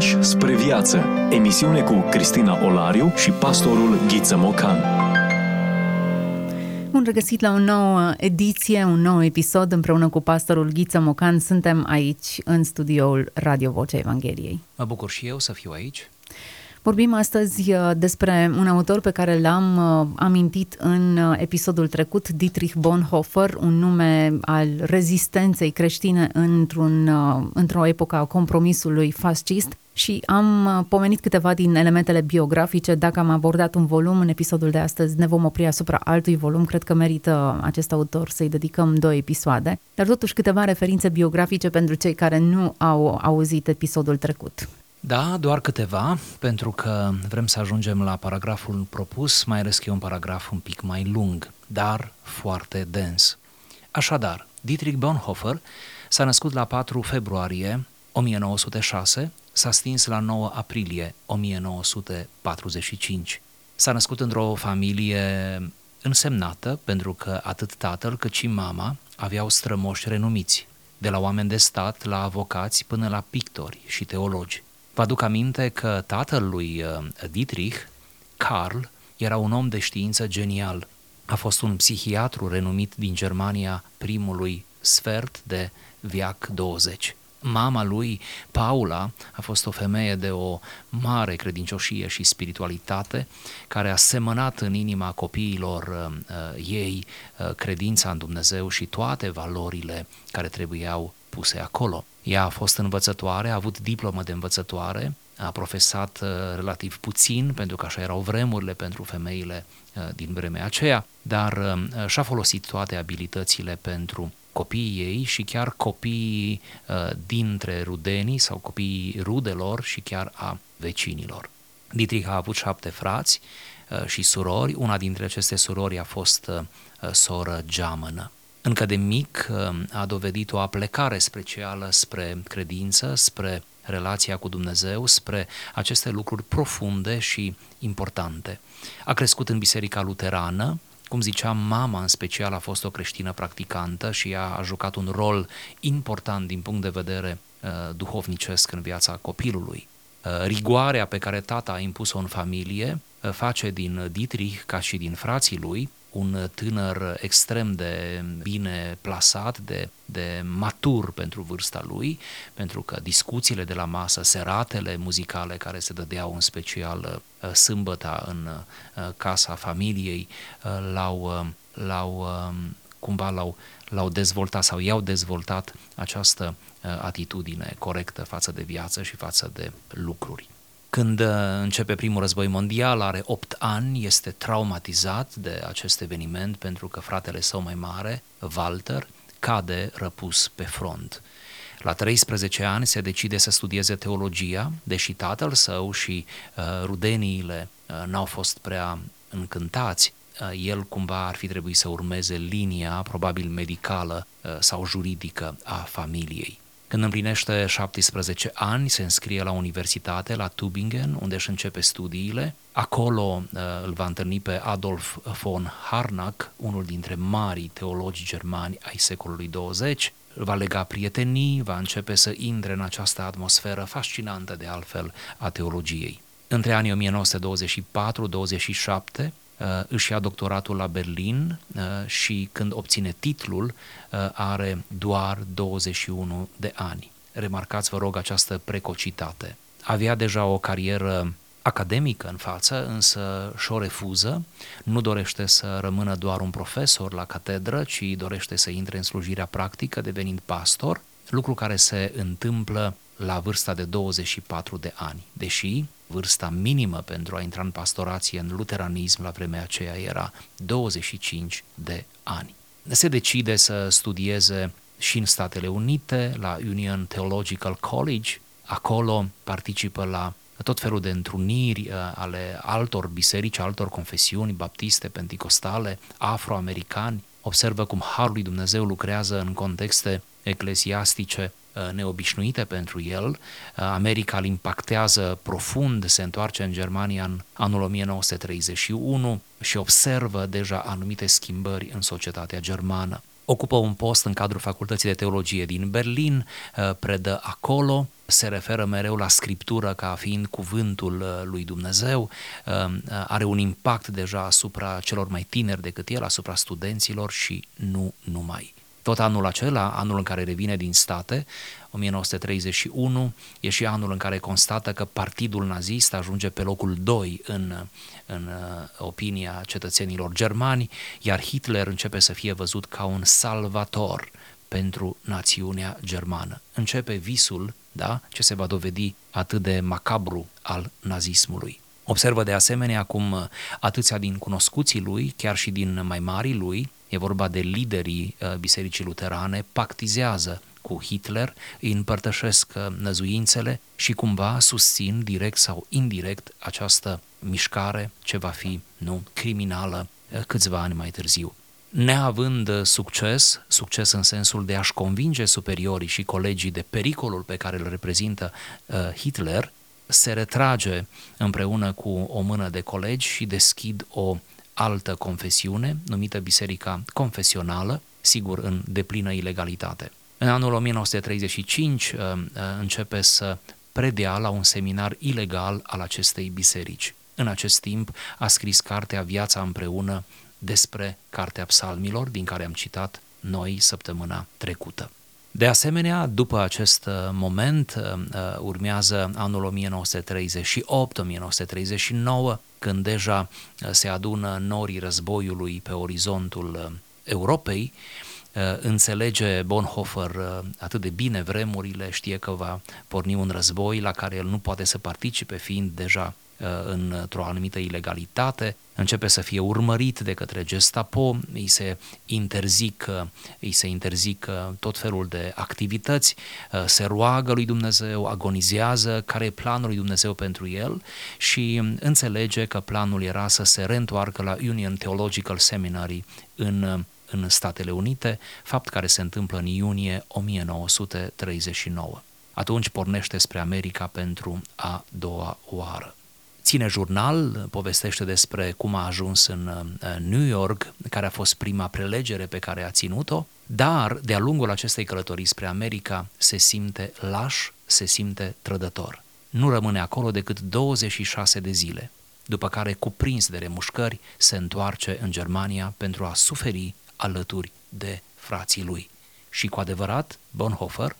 Pași spre viață. Emisiune cu Cristina Olariu și pastorul Ghiță Mocan. Bun regăsit la o nouă ediție, un nou episod împreună cu pastorul Ghiță Mocan. Suntem aici în studioul Radio Vocea Evangheliei. Mă bucur și eu să fiu aici. Vorbim astăzi uh, despre un autor pe care l-am uh, amintit în uh, episodul trecut, Dietrich Bonhoeffer, un nume al rezistenței creștine într-un, într-o epocă a compromisului fascist și am pomenit câteva din elementele biografice. Dacă am abordat un volum în episodul de astăzi, ne vom opri asupra altui volum. Cred că merită acest autor să-i dedicăm două episoade, dar totuși câteva referințe biografice pentru cei care nu au auzit episodul trecut. Da, doar câteva, pentru că vrem să ajungem la paragraful propus, mai ales că e un paragraf un pic mai lung, dar foarte dens. Așadar, Dietrich Bonhoeffer s-a născut la 4 februarie 1906, s-a stins la 9 aprilie 1945. S-a născut într-o familie însemnată, pentru că atât tatăl cât și mama aveau strămoși renumiți, de la oameni de stat la avocați până la pictori și teologi. Vă aduc aminte că tatăl lui uh, Dietrich, Karl, era un om de știință genial. A fost un psihiatru renumit din Germania primului sfert de viac 20. Mama lui, Paula, a fost o femeie de o mare credincioșie și spiritualitate, care a semănat în inima copiilor uh, uh ei uh, credința în Dumnezeu și toate valorile care trebuiau puse acolo. Ea a fost învățătoare, a avut diplomă de învățătoare, a profesat uh, relativ puțin, pentru că așa erau vremurile pentru femeile uh, din vremea aceea, dar uh, și-a folosit toate abilitățile pentru copiii ei și chiar copiii dintre rudenii sau copiii rudelor și chiar a vecinilor. Dietrich a avut șapte frați și surori, una dintre aceste surori a fost soră geamănă încă de mic um, a dovedit o aplecare specială spre credință, spre relația cu Dumnezeu, spre aceste lucruri profunde și importante. A crescut în biserica luterană, cum ziceam, mama în special a fost o creștină practicantă și a, a jucat un rol important din punct de vedere uh, duhovnicesc în viața copilului. Uh, rigoarea pe care tata a impus-o în familie uh, face din Dietrich, ca și din frații lui, un tânăr extrem de bine plasat, de, de matur pentru vârsta lui, pentru că discuțiile de la masă, seratele muzicale care se dădeau în special uh, sâmbăta în uh, casa familiei, uh, l-au, l-au cumva l-au, l-au dezvoltat sau i-au dezvoltat această atitudine corectă față de viață și față de lucruri. Când uh, începe primul război mondial, are 8 ani, este traumatizat de acest eveniment pentru că fratele său mai mare, Walter, cade răpus pe front. La 13 ani se decide să studieze teologia, deși tatăl său și uh, rudeniile uh, n-au fost prea încântați. Uh, el cumva ar fi trebuit să urmeze linia, probabil medicală uh, sau juridică a familiei. Când împlinește 17 ani, se înscrie la universitate, la Tübingen, unde își începe studiile. Acolo uh, îl va întâlni pe Adolf von Harnack, unul dintre marii teologi germani ai secolului 20, îl va lega prietenii, va începe să intre în această atmosferă fascinantă de altfel a teologiei. Între anii 1924-27 Uh, își ia doctoratul la Berlin uh, și când obține titlul uh, are doar 21 de ani. Remarcați, vă rog, această precocitate. Avea deja o carieră academică în față, însă și-o refuză, nu dorește să rămână doar un profesor la catedră, ci dorește să intre în slujirea practică, devenind pastor, lucru care se întâmplă la vârsta de 24 de ani, deși vârsta minimă pentru a intra în pastorație în luteranism la vremea aceea era 25 de ani. Se decide să studieze și în Statele Unite, la Union Theological College, acolo participă la tot felul de întruniri uh, ale altor biserici, altor confesiuni baptiste, penticostale, afroamericani, observă cum Harul lui Dumnezeu lucrează în contexte eclesiastice Uh, neobișnuite pentru el. Uh, America îl impactează profund, se întoarce în Germania în anul 1931 și observă deja anumite schimbări în societatea germană. Ocupă un post în cadrul Facultății de Teologie din Berlin, uh, predă acolo, se referă mereu la scriptură ca fiind cuvântul uh, lui Dumnezeu, uh, are un impact deja asupra celor mai tineri decât el, asupra studenților și nu numai. Tot anul acela, anul în care revine din state, 1931, e și anul în care constată că partidul nazist ajunge pe locul 2 în, în uh, opinia cetățenilor germani, iar Hitler începe să fie văzut ca un salvator pentru națiunea germană. Începe visul, da, ce se va dovedi atât de macabru al nazismului. Observă de asemenea cum atâția din cunoscuții lui, chiar și din mai marii lui, e vorba de liderii uh, Bisericii Luterane, pactizează cu Hitler, îi împărtășesc uh, năzuințele și cumva susțin direct sau indirect această mișcare ce va fi nu criminală uh, câțiva ani mai târziu. Neavând succes, succes în sensul de a-și convinge superiorii și colegii de pericolul pe care îl reprezintă Hitler, se retrage împreună cu o mână de colegi și deschid o altă confesiune, numită Biserica Confesională, sigur în deplină ilegalitate. În anul 1935 uh, uh, începe să predea la un seminar ilegal al acestei biserici. În acest timp a scris cartea Viața împreună despre Cartea Psalmilor, din care am citat noi săptămâna trecută. De asemenea, după acest uh, moment uh, uh, urmează anul 1938-1939, când deja se adună norii războiului pe orizontul Europei, înțelege Bonhoeffer atât de bine vremurile, știe că va porni un război la care el nu poate să participe, fiind deja Uh, într-o anumită ilegalitate, începe să fie urmărit de către Gestapo, îi se interzic, îi se interzic tot felul de activități, uh, se roagă lui Dumnezeu, agonizează care e planul lui Dumnezeu pentru el și înțelege că planul era să se reîntoarcă la Union Theological Seminary în în Statele Unite, fapt care se întâmplă în iunie 1939. Atunci pornește spre America pentru a doua oară ține jurnal, povestește despre cum a ajuns în New York, care a fost prima prelegere pe care a ținut-o, dar de-a lungul acestei călătorii spre America se simte laș, se simte trădător. Nu rămâne acolo decât 26 de zile, după care, cuprins de remușcări, se întoarce în Germania pentru a suferi alături de frații lui. Și cu adevărat, Bonhoeffer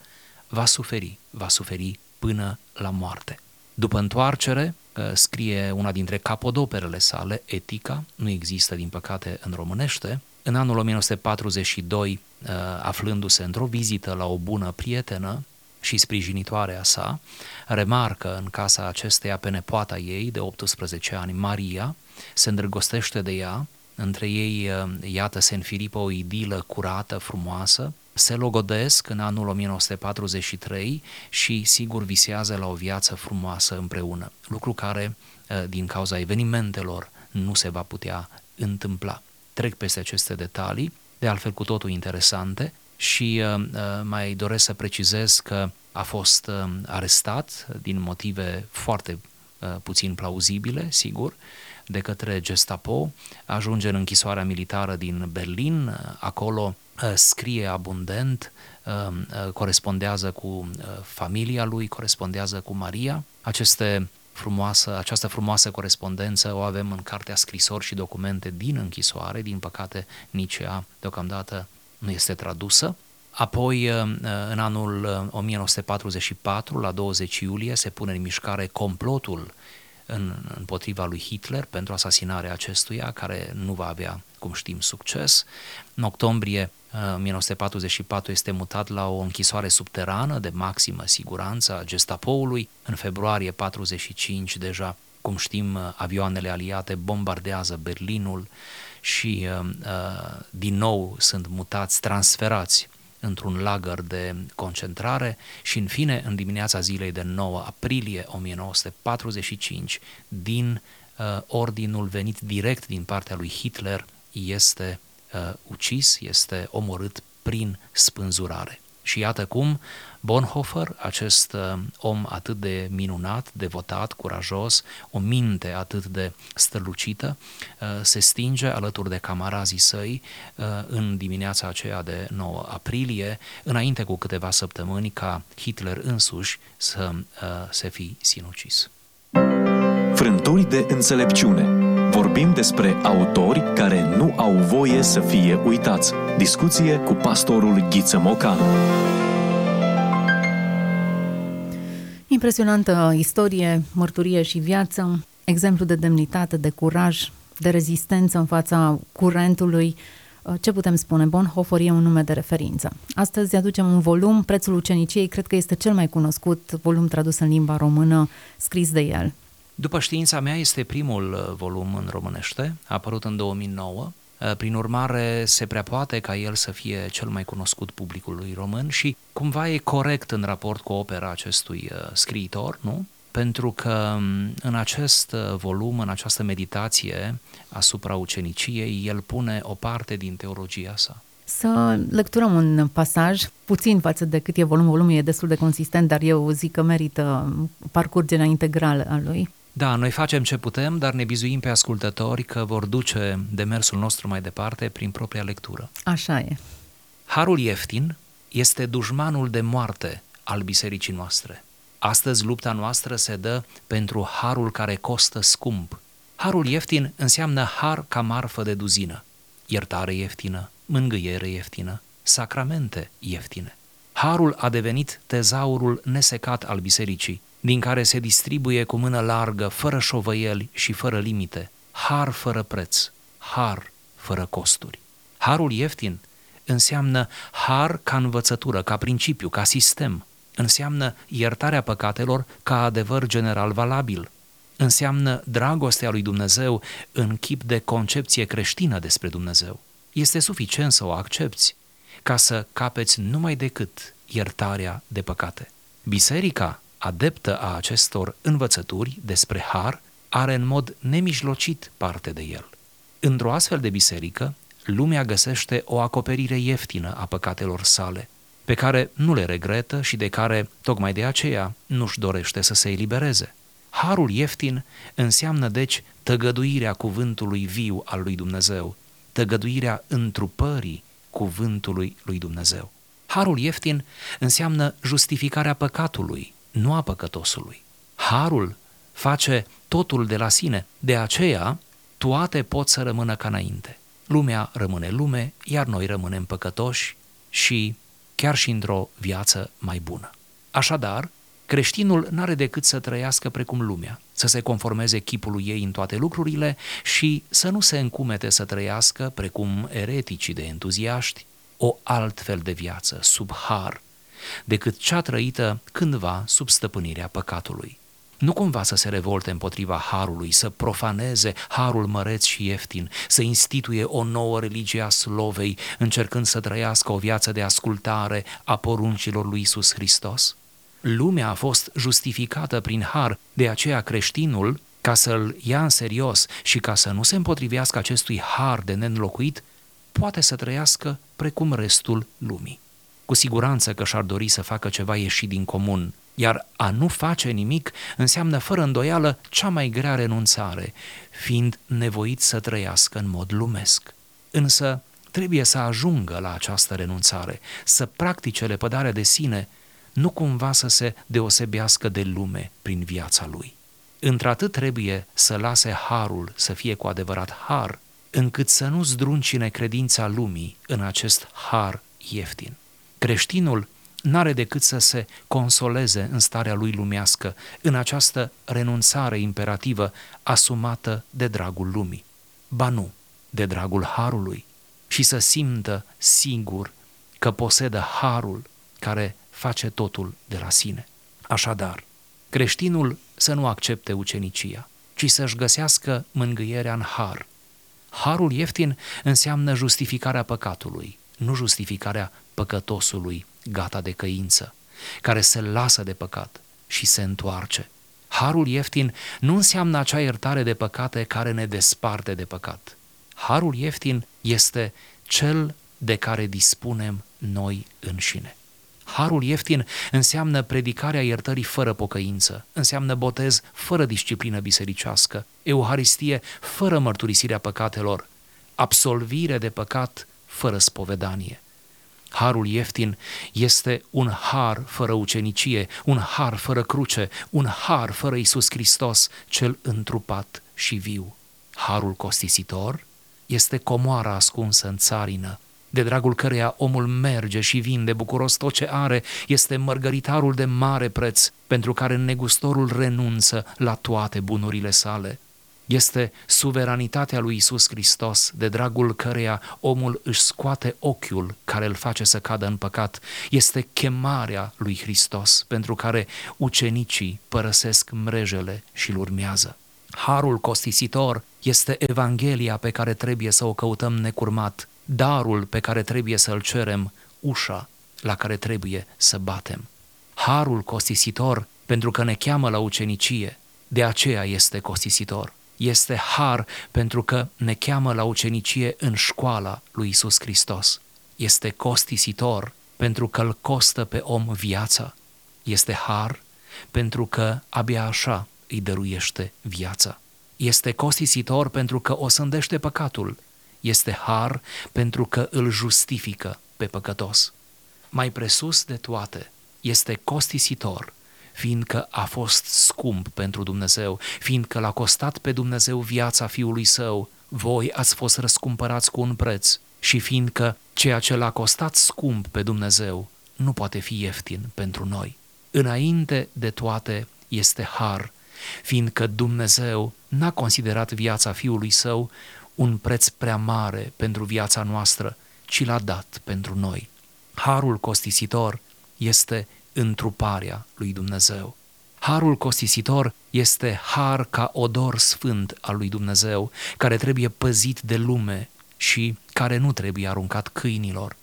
va suferi, va suferi până la moarte. După întoarcere, scrie una dintre capodoperele sale, Etica, nu există din păcate în românește. În anul 1942, uh, aflându-se într-o vizită la o bună prietenă și sprijinitoare a sa, remarcă în casa acesteia pe nepoata ei de 18 ani, Maria, se îndrăgostește de ea, între ei, uh, iată, se înfiripă o idilă curată, frumoasă, se logodesc în anul 1943 și sigur visează la o viață frumoasă împreună, lucru care ă, din cauza evenimentelor nu se va putea întâmpla. Trec peste aceste detalii, de altfel cu totul interesante și uh, mai doresc să precizez că a fost uh, arestat din motive foarte uh, puțin plauzibile, sigur, de către Gestapo, ajunge în închisoarea militară din Berlin, acolo Uh, scrie abundent, uh, uh, corespondează cu familia lui, corespondează cu Maria. Aceste frumoasă, această frumoasă corespondență o avem în cartea scrisori și documente din închisoare, din păcate nici ea deocamdată nu este tradusă. Apoi, în anul 1944, la 20 iulie, se pune în mișcare complotul în, împotriva lui Hitler pentru asasinarea acestuia, care nu va avea, cum știm, succes. În octombrie 1944 este mutat la o închisoare subterană de maximă siguranță a gestapoului. În februarie 45 deja, cum știm, avioanele aliate bombardează Berlinul și din nou sunt mutați, transferați într-un lagăr de concentrare și, în fine, în dimineața zilei de 9 aprilie 1945, din uh, ordinul venit direct din partea lui Hitler, este uh, ucis, este omorât prin spânzurare. Și iată cum Bonhoeffer, acest uh, om atât de minunat, devotat, curajos, o minte atât de strălucită, uh, se stinge alături de camarazii săi uh, în dimineața aceea de 9 aprilie, înainte cu câteva săptămâni ca Hitler însuși să se fi sinucis. Frânturi de înțelepciune Vorbim despre autori care nu au voie să fie uitați. Discuție cu pastorul Ghiță Mocan. Impresionantă istorie, mărturie și viață, exemplu de demnitate, de curaj, de rezistență în fața curentului. Ce putem spune? Bonhoeffer e un nume de referință. Astăzi aducem un volum, Prețul uceniciei, cred că este cel mai cunoscut volum tradus în limba română, scris de el. După știința mea, este primul uh, volum în românește, a apărut în 2009. Uh, prin urmare, se prea poate ca el să fie cel mai cunoscut publicului român și cumva e corect în raport cu opera acestui uh, scriitor, nu? Pentru că um, în acest volum, în această meditație asupra uceniciei, el pune o parte din teologia sa. Să lecturăm un pasaj, puțin față de cât e volumul, volumul e destul de consistent, dar eu zic că merită parcurgerea integrală a lui. Da, noi facem ce putem, dar ne bizuim pe ascultători că vor duce demersul nostru mai departe prin propria lectură. Așa e. Harul ieftin este dușmanul de moarte al bisericii noastre. Astăzi lupta noastră se dă pentru harul care costă scump. Harul ieftin înseamnă har ca marfă de duzină, iertare ieftină, mângâiere ieftină, sacramente ieftine. Harul a devenit tezaurul nesecat al bisericii, din care se distribuie cu mână largă, fără șovăieli și fără limite, har fără preț, har fără costuri. Harul ieftin înseamnă har ca învățătură, ca principiu, ca sistem, înseamnă iertarea păcatelor ca adevăr general valabil, înseamnă dragostea lui Dumnezeu în chip de concepție creștină despre Dumnezeu. Este suficient să o accepti ca să capeți numai decât iertarea de păcate. Biserica adeptă a acestor învățături despre har, are în mod nemijlocit parte de el. Într-o astfel de biserică, lumea găsește o acoperire ieftină a păcatelor sale, pe care nu le regretă și de care, tocmai de aceea, nu-și dorește să se elibereze. Harul ieftin înseamnă, deci, tăgăduirea cuvântului viu al lui Dumnezeu, tăgăduirea întrupării cuvântului lui Dumnezeu. Harul ieftin înseamnă justificarea păcatului, nu a păcătosului. Harul face totul de la sine, de aceea toate pot să rămână ca înainte. Lumea rămâne lume, iar noi rămânem păcătoși și chiar și într-o viață mai bună. Așadar, creștinul n-are decât să trăiască precum lumea, să se conformeze chipului ei în toate lucrurile și să nu se încumete să trăiască, precum ereticii de entuziaști, o altfel de viață, sub har, decât cea trăită cândva sub stăpânirea păcatului. Nu cumva să se revolte împotriva harului, să profaneze harul măreț și ieftin, să instituie o nouă religie a slovei, încercând să trăiască o viață de ascultare a poruncilor lui Isus Hristos? Lumea a fost justificată prin har, de aceea creștinul, ca să-l ia în serios și ca să nu se împotrivească acestui har de nenlocuit, poate să trăiască precum restul lumii cu siguranță că și-ar dori să facă ceva ieșit din comun, iar a nu face nimic înseamnă fără îndoială cea mai grea renunțare, fiind nevoit să trăiască în mod lumesc. Însă trebuie să ajungă la această renunțare, să practice lepădarea de sine, nu cumva să se deosebească de lume prin viața lui. Într-atât trebuie să lase harul să fie cu adevărat har, încât să nu zdruncine credința lumii în acest har ieftin. Creștinul n-are decât să se consoleze în starea lui lumească, în această renunțare imperativă asumată de dragul lumii. Ba nu, de dragul harului și să simtă sigur că posedă harul care face totul de la sine. Așadar, creștinul să nu accepte ucenicia, ci să-și găsească mângâierea în har. Harul ieftin înseamnă justificarea păcatului, nu justificarea păcătosului gata de căință, care se lasă de păcat și se întoarce. Harul ieftin nu înseamnă acea iertare de păcate care ne desparte de păcat. Harul ieftin este cel de care dispunem noi înșine. Harul ieftin înseamnă predicarea iertării fără pocăință, înseamnă botez fără disciplină bisericească, euharistie fără mărturisirea păcatelor, absolvire de păcat fără spovedanie. Harul ieftin este un har fără ucenicie, un har fără cruce, un har fără Isus Hristos, cel întrupat și viu. Harul costisitor este comoara ascunsă în țarină, de dragul căreia omul merge și vinde bucuros tot ce are, este mărgăritarul de mare preț, pentru care negustorul renunță la toate bunurile sale. Este suveranitatea lui Isus Hristos, de dragul căreia omul își scoate ochiul care îl face să cadă în păcat. Este chemarea lui Hristos, pentru care ucenicii părăsesc mrejele și îl urmează. Harul costisitor este Evanghelia pe care trebuie să o căutăm necurmat, darul pe care trebuie să-l cerem, ușa la care trebuie să batem. Harul costisitor pentru că ne cheamă la ucenicie, de aceea este costisitor. Este har pentru că ne cheamă la ucenicie în școala lui Isus Hristos. Este costisitor pentru că îl costă pe om viața. Este har pentru că abia așa îi dăruiește viața. Este costisitor pentru că o sândește păcatul. Este har pentru că îl justifică pe păcătos. Mai presus de toate, este costisitor fiindcă a fost scump pentru Dumnezeu, fiindcă l-a costat pe Dumnezeu viața Fiului Său, voi ați fost răscumpărați cu un preț și fiindcă ceea ce l-a costat scump pe Dumnezeu nu poate fi ieftin pentru noi. Înainte de toate este har fiindcă Dumnezeu n-a considerat viața Fiului Său un preț prea mare pentru viața noastră, ci l-a dat pentru noi. Harul costisitor este întruparea lui Dumnezeu. Harul costisitor este har ca odor sfânt al lui Dumnezeu, care trebuie păzit de lume și care nu trebuie aruncat câinilor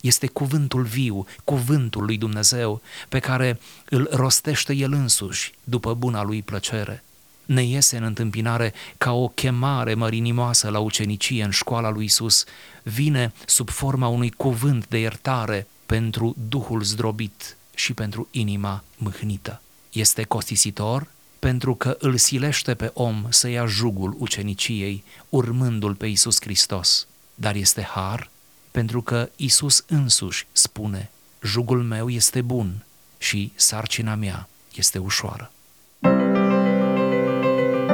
este cuvântul viu, cuvântul lui Dumnezeu, pe care îl rostește El însuși după buna lui plăcere. Ne iese în întâmpinare ca o chemare mărinimoasă la ucenicie în școala lui Isus, vine sub forma unui cuvânt de iertare pentru Duhul zdrobit și pentru inima mâhnită. Este costisitor pentru că îl silește pe om să ia jugul uceniciei, urmându-l pe Isus Hristos, dar este har pentru că Isus însuși spune, jugul meu este bun și sarcina mea este ușoară.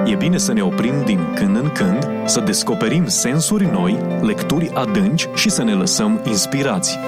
E bine să ne oprim din când în când, să descoperim sensuri noi, lecturi adânci și să ne lăsăm inspirați.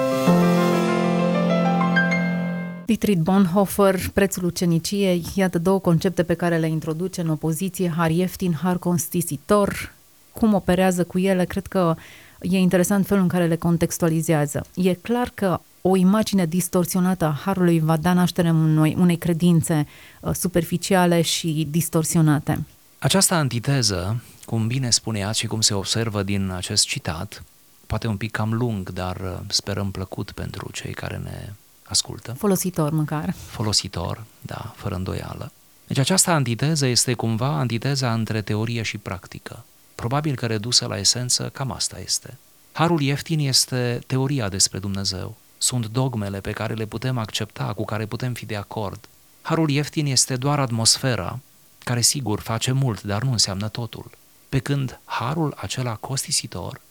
Dietrich Bonhoeffer, prețul uceniciei, iată două concepte pe care le introduce în opoziție, har ieftin, har constisitor, cum operează cu ele, cred că e interesant felul în care le contextualizează. E clar că o imagine distorsionată a Harului va da naștere unei, unei credințe uh, superficiale și distorsionate. Această antiteză, cum bine spuneați și cum se observă din acest citat, poate un pic cam lung, dar uh, sperăm plăcut pentru cei care ne ascultă. Folositor măcar. Folositor, da, fără îndoială. Deci această antiteză este cumva antiteza între teorie și practică. Probabil că redusă la esență, cam asta este. Harul ieftin este teoria despre Dumnezeu. Sunt dogmele pe care le putem accepta, cu care putem fi de acord. Harul ieftin este doar atmosfera, care sigur face mult, dar nu înseamnă totul. Pe când harul acela costisitor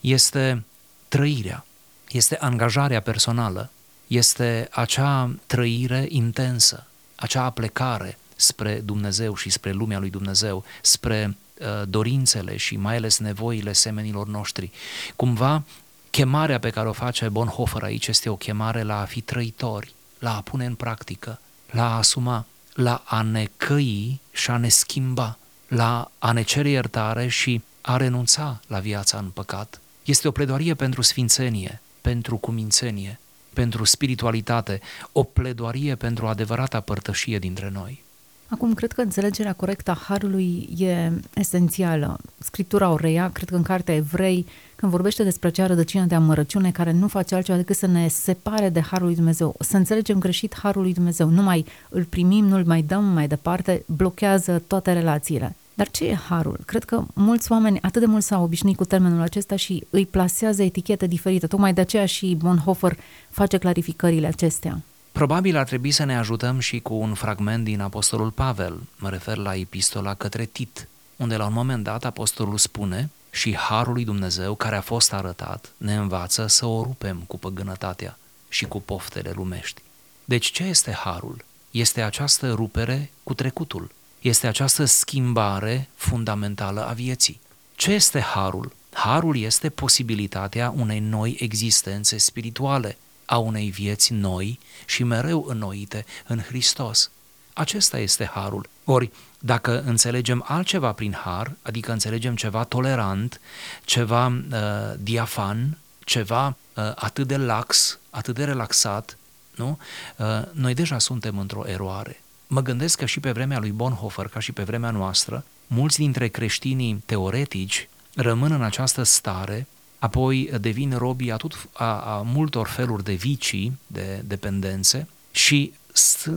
este trăirea, este angajarea personală, este acea trăire intensă, acea aplecare spre Dumnezeu și spre lumea lui Dumnezeu, spre Uh, dorințele și mai ales nevoile semenilor noștri. Cumva, chemarea pe care o face Bonhoeffer aici este o chemare la a fi trăitori, la a pune în practică, la a asuma, la a ne căi și a ne schimba, la a ne cere iertare și a renunța la viața în păcat. Este o pledoarie pentru sfințenie, pentru cumințenie, pentru spiritualitate, o pledoarie pentru adevărata părtășie dintre noi. Acum, cred că înțelegerea corectă a Harului e esențială. Scriptura o reia, cred că în cartea Evrei, când vorbește despre acea rădăcină de amărăciune care nu face altceva decât să ne separe de Harul lui Dumnezeu, să înțelegem greșit Harul lui Dumnezeu, nu mai îl primim, nu îl mai dăm mai departe, blochează toate relațiile. Dar ce e harul? Cred că mulți oameni atât de mult s-au obișnuit cu termenul acesta și îi plasează etichete diferite. Tocmai de aceea și Bonhoeffer face clarificările acestea. Probabil ar trebui să ne ajutăm și cu un fragment din Apostolul Pavel, mă refer la epistola către Tit, unde la un moment dat apostolul spune și harul lui Dumnezeu care a fost arătat ne învață să o rupem cu păgânătatea și cu poftele lumești. Deci ce este harul? Este această rupere cu trecutul, este această schimbare fundamentală a vieții. Ce este harul? Harul este posibilitatea unei noi existențe spirituale, a unei vieți noi și mereu înnoite în Hristos. Acesta este harul. Ori, dacă înțelegem altceva prin har, adică înțelegem ceva tolerant, ceva uh, diafan, ceva uh, atât de lax, atât de relaxat, nu? Uh, noi deja suntem într-o eroare. Mă gândesc că și pe vremea lui Bonhoeffer, ca și pe vremea noastră, mulți dintre creștinii teoretici rămân în această stare, apoi devin robii a, tot, a, a multor feluri de vicii, de dependențe și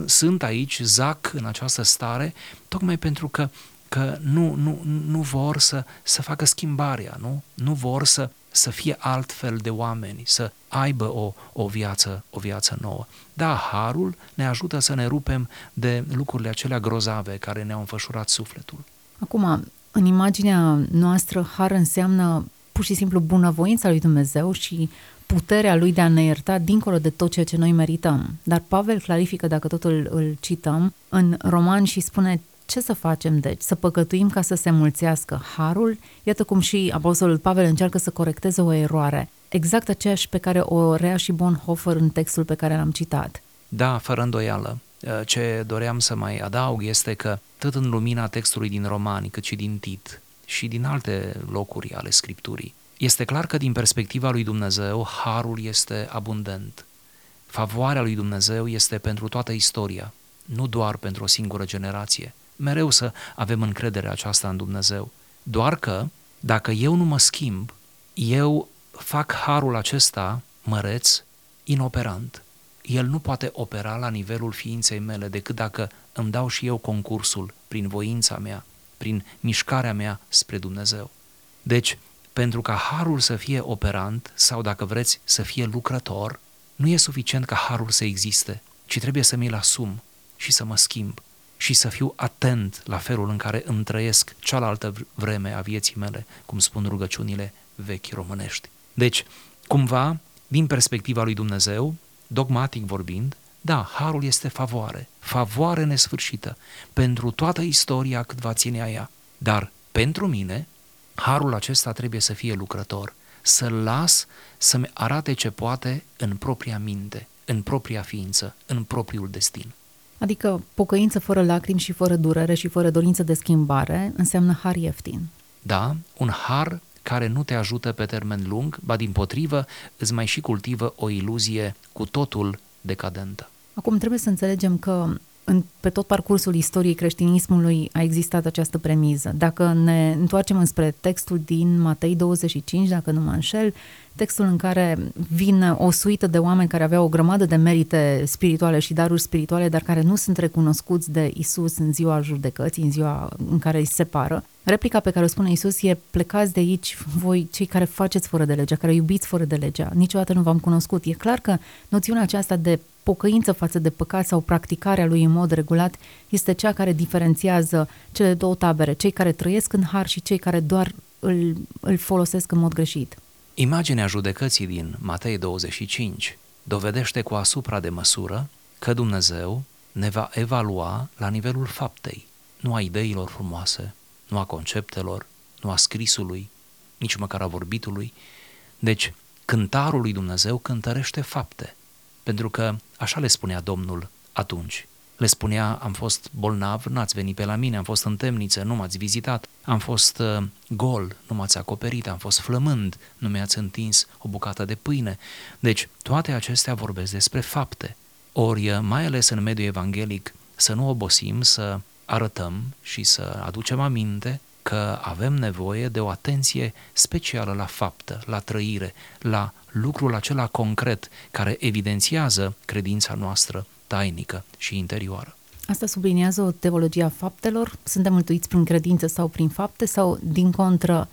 sunt aici, zac în această stare, tocmai pentru că, că nu, nu, nu vor să, să facă schimbarea, nu? Nu vor să, să fie altfel de oameni, să aibă o, o, viață, o viață nouă. Da, harul ne ajută să ne rupem de lucrurile acelea grozave care ne-au înfășurat sufletul. Acum, în imaginea noastră, har înseamnă pur și simplu bunăvoința lui Dumnezeu și puterea lui de a ne ierta dincolo de tot ceea ce noi merităm. Dar Pavel clarifică, dacă tot îl, îl cităm, în roman și spune ce să facem, deci? Să păcătuim ca să se mulțească harul? Iată cum și Apostolul Pavel încearcă să corecteze o eroare, exact aceeași pe care o rea și Bonhoeffer în textul pe care l-am citat. Da, fără îndoială. Ce doream să mai adaug este că, tot în lumina textului din Romani, cât și din Tit și din alte locuri ale Scripturii, este clar că din perspectiva lui Dumnezeu, harul este abundent. Favoarea lui Dumnezeu este pentru toată istoria, nu doar pentru o singură generație. Mereu să avem încredere aceasta în Dumnezeu. Doar că, dacă eu nu mă schimb, eu fac harul acesta măreț, inoperant. El nu poate opera la nivelul ființei mele decât dacă îmi dau și eu concursul prin voința mea, prin mișcarea mea spre Dumnezeu. Deci, pentru ca harul să fie operant sau, dacă vreți, să fie lucrător, nu e suficient ca harul să existe, ci trebuie să mi-l asum și să mă schimb și să fiu atent la felul în care îmi trăiesc cealaltă vreme a vieții mele, cum spun rugăciunile vechi românești. Deci, cumva, din perspectiva lui Dumnezeu, dogmatic vorbind, da, harul este favoare, favoare nesfârșită pentru toată istoria cât va ține ea. Dar pentru mine, harul acesta trebuie să fie lucrător, să-l las să-mi arate ce poate în propria minte, în propria ființă, în propriul destin. Adică pocăință fără lacrimi și fără durere și fără dorință de schimbare înseamnă har ieftin. Da, un har care nu te ajută pe termen lung, ba din potrivă îți mai și cultivă o iluzie cu totul decadentă. Acum trebuie să înțelegem că în, pe tot parcursul istoriei creștinismului a existat această premiză. Dacă ne întoarcem înspre textul din Matei 25, dacă nu mă înșel, textul în care vin o suită de oameni care aveau o grămadă de merite spirituale și daruri spirituale, dar care nu sunt recunoscuți de Isus în ziua judecății, în ziua în care îi separă. Replica pe care o spune Isus e plecați de aici voi cei care faceți fără de legea, care iubiți fără de legea. Niciodată nu v-am cunoscut. E clar că noțiunea aceasta de pocăință față de păcat sau practicarea lui în mod regulat este cea care diferențiază cele două tabere, cei care trăiesc în har și cei care doar îl, îl folosesc în mod greșit. Imaginea judecății din Matei 25 dovedește cu asupra de măsură că Dumnezeu ne va evalua la nivelul faptei, nu a ideilor frumoase, nu a conceptelor, nu a scrisului, nici măcar a vorbitului. Deci, cântarul lui Dumnezeu cântărește fapte, pentru că așa le spunea Domnul atunci. Le spunea, am fost bolnav, n-ați venit pe la mine, am fost în temniță, nu m-ați vizitat, am fost uh, gol, nu m-ați acoperit, am fost flămând, nu mi-ați întins o bucată de pâine. Deci, toate acestea vorbesc despre fapte. Ori, uh, mai ales în mediul evanghelic, să nu obosim, să arătăm și să aducem aminte că avem nevoie de o atenție specială la faptă, la trăire, la lucrul acela concret care evidențiază credința noastră tainică și interioară. Asta subliniază o teologie a faptelor? Suntem mântuiți prin credință sau prin fapte sau, din contră,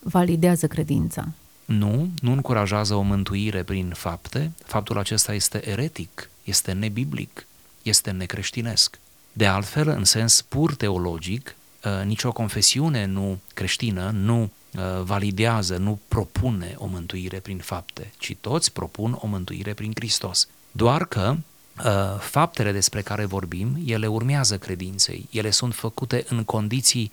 validează credința? Nu, nu încurajează o mântuire prin fapte. Faptul acesta este eretic, este nebiblic, este necreștinesc. De altfel, în sens pur teologic, uh, nicio confesiune nu creștină nu uh, validează, nu propune o mântuire prin fapte, ci toți propun o mântuire prin Hristos. Doar că uh, faptele despre care vorbim, ele urmează credinței, ele sunt făcute în condiții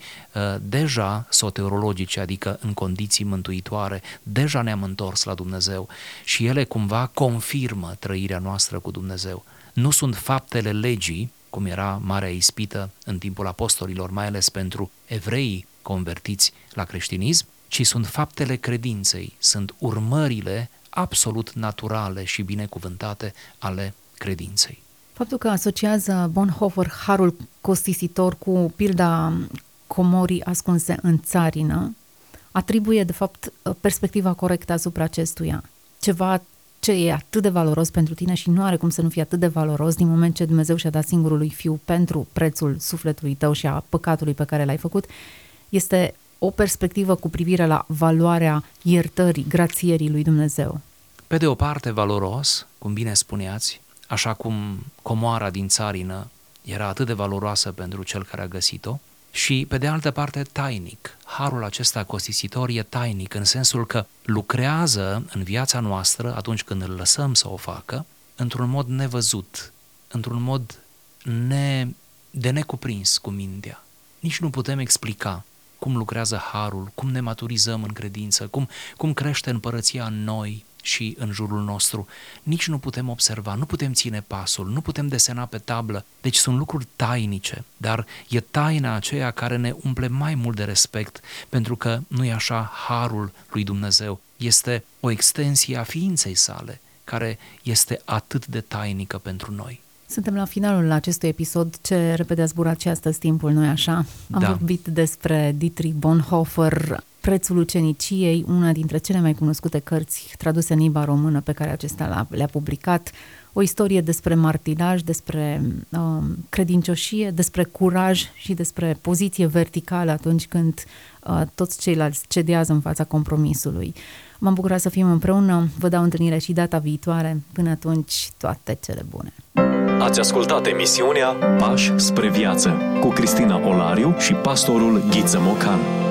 deja soteriologice, adică în condiții mântuitoare, deja ne-am întors la Dumnezeu și ele cumva confirmă trăirea noastră cu Dumnezeu. Nu sunt faptele legii cum era marea ispită în timpul apostolilor, mai ales pentru evrei convertiți la creștinism, ci sunt faptele credinței, sunt urmările absolut naturale și binecuvântate ale credinței. Faptul că asociază Bonhoeffer harul costisitor cu pilda comorii ascunse în țarină, atribuie, de fapt, perspectiva corectă asupra acestuia. Ceva ce e atât de valoros pentru tine și nu are cum să nu fie atât de valoros din moment ce Dumnezeu și-a dat singurului fiu pentru prețul sufletului tău și a păcatului pe care l-ai făcut, este o perspectivă cu privire la valoarea iertării, grațierii lui Dumnezeu. Pe de o parte valoros, cum bine spuneați, așa cum comoara din țarină era atât de valoroasă pentru cel care a găsit-o, și, pe de altă parte, tainic. Harul acesta costisitor e tainic în sensul că lucrează în viața noastră atunci când îl lăsăm să o facă, într-un mod nevăzut, într-un mod ne, de necuprins cu mintea. Nici nu putem explica cum lucrează harul, cum ne maturizăm în credință, cum, cum crește împărăția în noi, și în jurul nostru. Nici nu putem observa, nu putem ține pasul, nu putem desena pe tablă. Deci sunt lucruri tainice, dar e taina aceea care ne umple mai mult de respect, pentru că nu e așa harul lui Dumnezeu. Este o extensie a ființei sale, care este atât de tainică pentru noi. Suntem la finalul acestui episod. Ce repede a zburat și astăzi timpul, nu așa? Am da. vorbit despre Dietrich Bonhoeffer, Prețul uceniciei, una dintre cele mai cunoscute cărți traduse în limba română pe care acesta le-a publicat, o istorie despre martiraj, despre um, credincioșie, despre curaj și despre poziție verticală atunci când uh, toți ceilalți cedează în fața compromisului. M-am bucurat să fim împreună, vă dau întâlnire și data viitoare. Până atunci, toate cele bune! Ați ascultat emisiunea Pași spre viață cu Cristina Olariu și pastorul Ghiță Mocan.